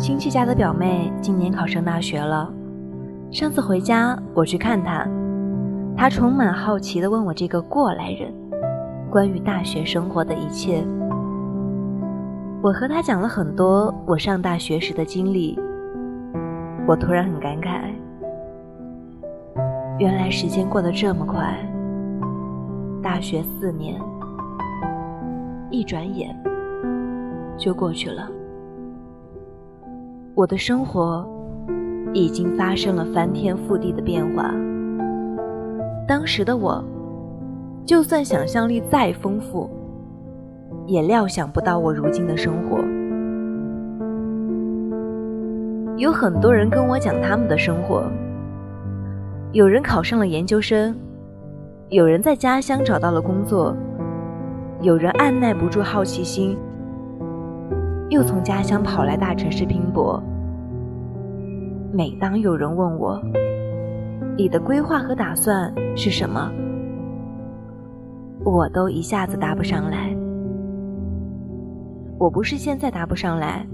亲戚家的表妹今年考上大学了。上次回家，我去看她，她充满好奇地问我这个过来人关于大学生活的一切。我和她讲了很多我上大学时的经历。我突然很感慨，原来时间过得这么快。大学四年，一转眼就过去了。我的生活已经发生了翻天覆地的变化。当时的我，就算想象力再丰富，也料想不到我如今的生活。有很多人跟我讲他们的生活，有人考上了研究生，有人在家乡找到了工作，有人按耐不住好奇心。又从家乡跑来大城市拼搏。每当有人问我，你的规划和打算是什么，我都一下子答不上来。我不是现在答不上来，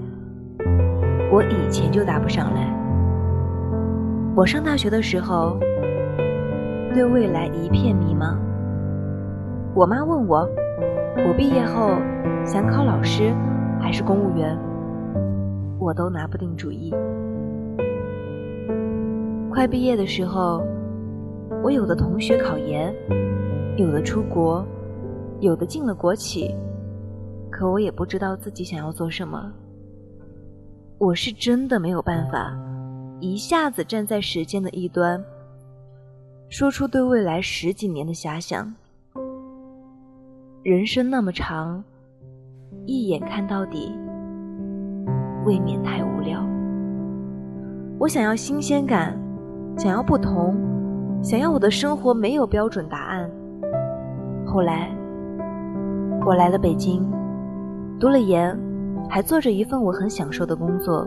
我以前就答不上来。我上大学的时候，对未来一片迷茫。我妈问我，我毕业后想考老师。还是公务员，我都拿不定主意。快毕业的时候，我有的同学考研，有的出国，有的进了国企，可我也不知道自己想要做什么。我是真的没有办法，一下子站在时间的一端，说出对未来十几年的遐想。人生那么长。一眼看到底，未免太无聊。我想要新鲜感，想要不同，想要我的生活没有标准答案。后来，我来了北京，读了研，还做着一份我很享受的工作。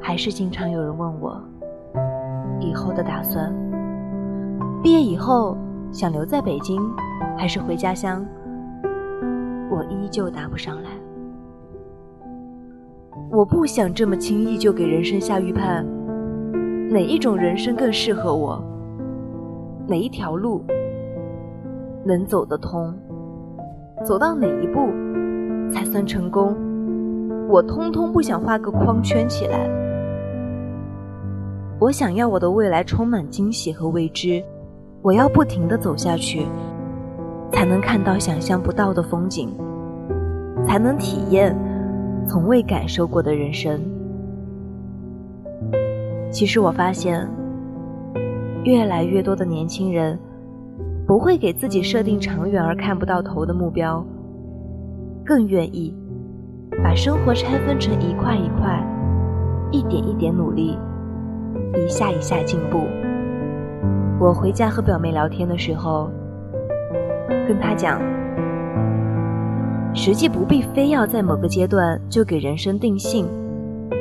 还是经常有人问我以后的打算。毕业以后想留在北京，还是回家乡？我依旧答不上来。我不想这么轻易就给人生下预判，哪一种人生更适合我？哪一条路能走得通？走到哪一步才算成功？我通通不想画个框圈起来。我想要我的未来充满惊喜和未知，我要不停的走下去。才能看到想象不到的风景，才能体验从未感受过的人生。其实我发现，越来越多的年轻人不会给自己设定长远而看不到头的目标，更愿意把生活拆分成一块一块，一点一点努力，一下一下进步。我回家和表妹聊天的时候。跟他讲，实际不必非要在某个阶段就给人生定性。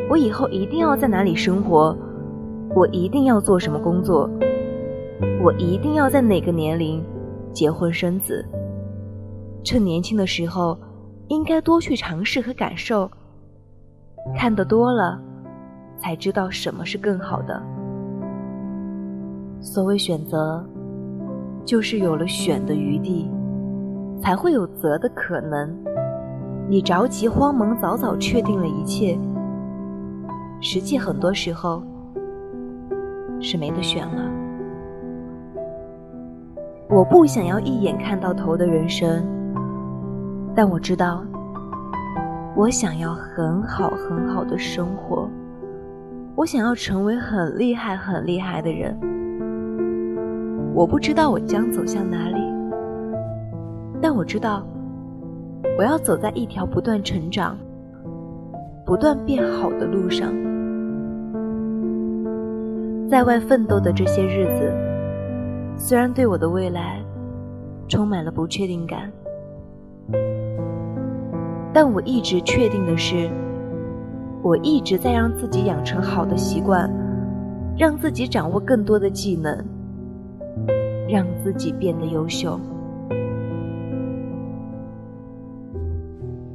我以后一定要在哪里生活，我一定要做什么工作，我一定要在哪个年龄结婚生子。趁年轻的时候，应该多去尝试和感受。看得多了，才知道什么是更好的。所谓选择。就是有了选的余地，才会有择的可能。你着急慌忙，早早确定了一切，实际很多时候是没得选了。我不想要一眼看到头的人生，但我知道，我想要很好很好的生活。我想要成为很厉害很厉害的人。我不知道我将走向哪里，但我知道，我要走在一条不断成长、不断变好的路上。在外奋斗的这些日子，虽然对我的未来充满了不确定感，但我一直确定的是，我一直在让自己养成好的习惯，让自己掌握更多的技能。让自己变得优秀。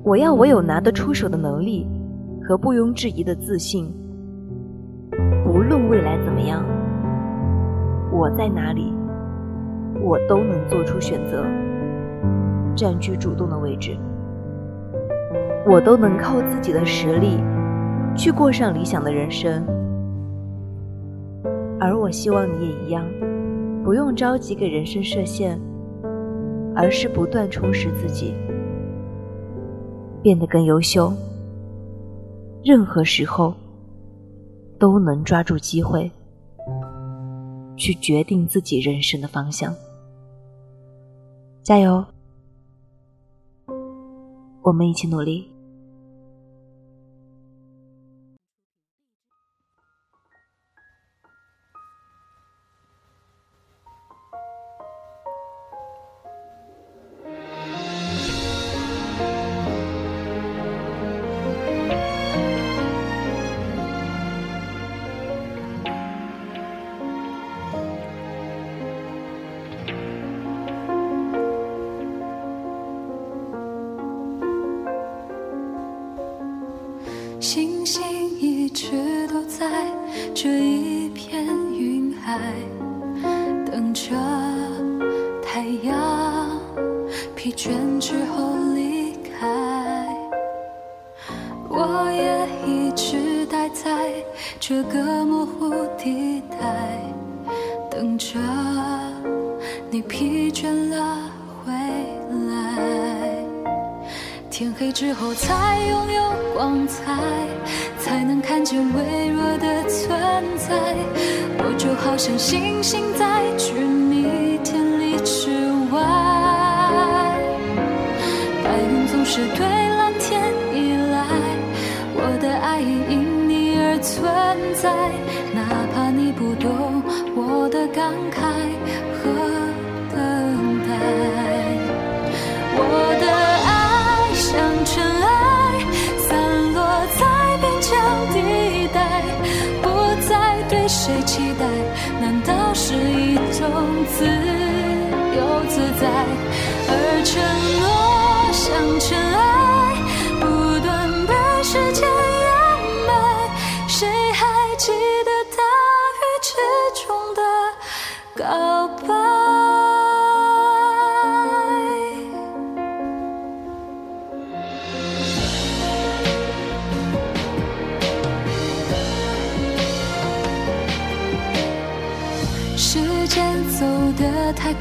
我要我有拿得出手的能力和毋庸置疑的自信。无论未来怎么样，我在哪里，我都能做出选择，占据主动的位置。我都能靠自己的实力去过上理想的人生。而我希望你也一样，不用着急给人生设限，而是不断充实自己，变得更优秀。任何时候都能抓住机会，去决定自己人生的方向。加油！我们一起努力。疲倦之后离开。我也一直待在这个模糊地带，等着你疲倦了回来。天黑之后才拥有光彩，才能看见微弱的存在。我就好像星星在距你千里之外，是对蓝天依赖，我的爱也因你而存在。哪怕你不懂我的感慨和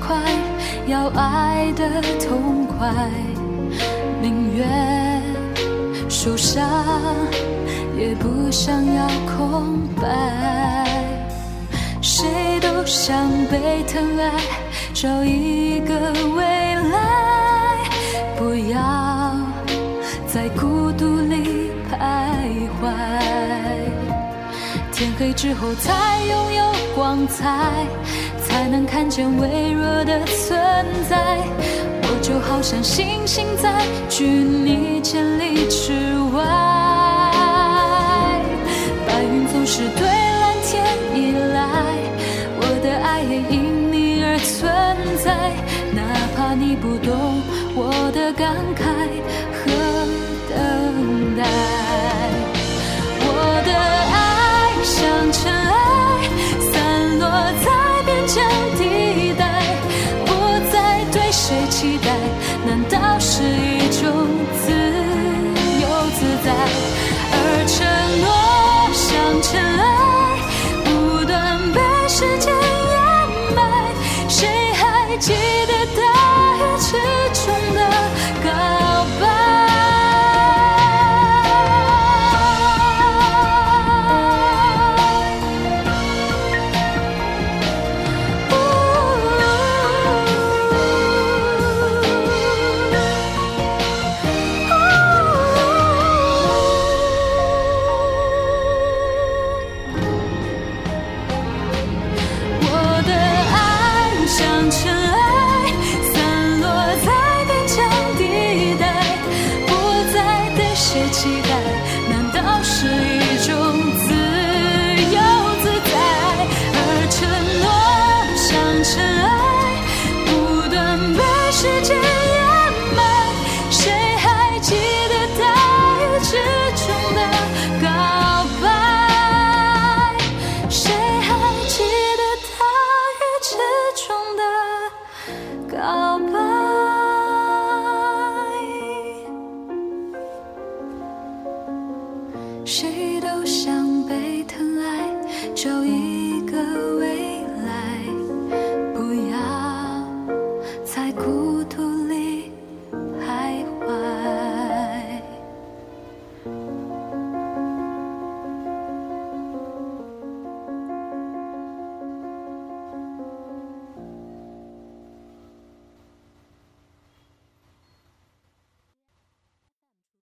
快，要爱的痛快，宁愿受伤，也不想要空白。谁都想被疼爱，找一个未来，不要在孤独里徘徊。天黑之后才拥有光彩。才能看见微弱的存在，我就好像星星在距你千里之外。白云总是对蓝天依赖，我的爱也因你而存在。哪怕你不懂我的感慨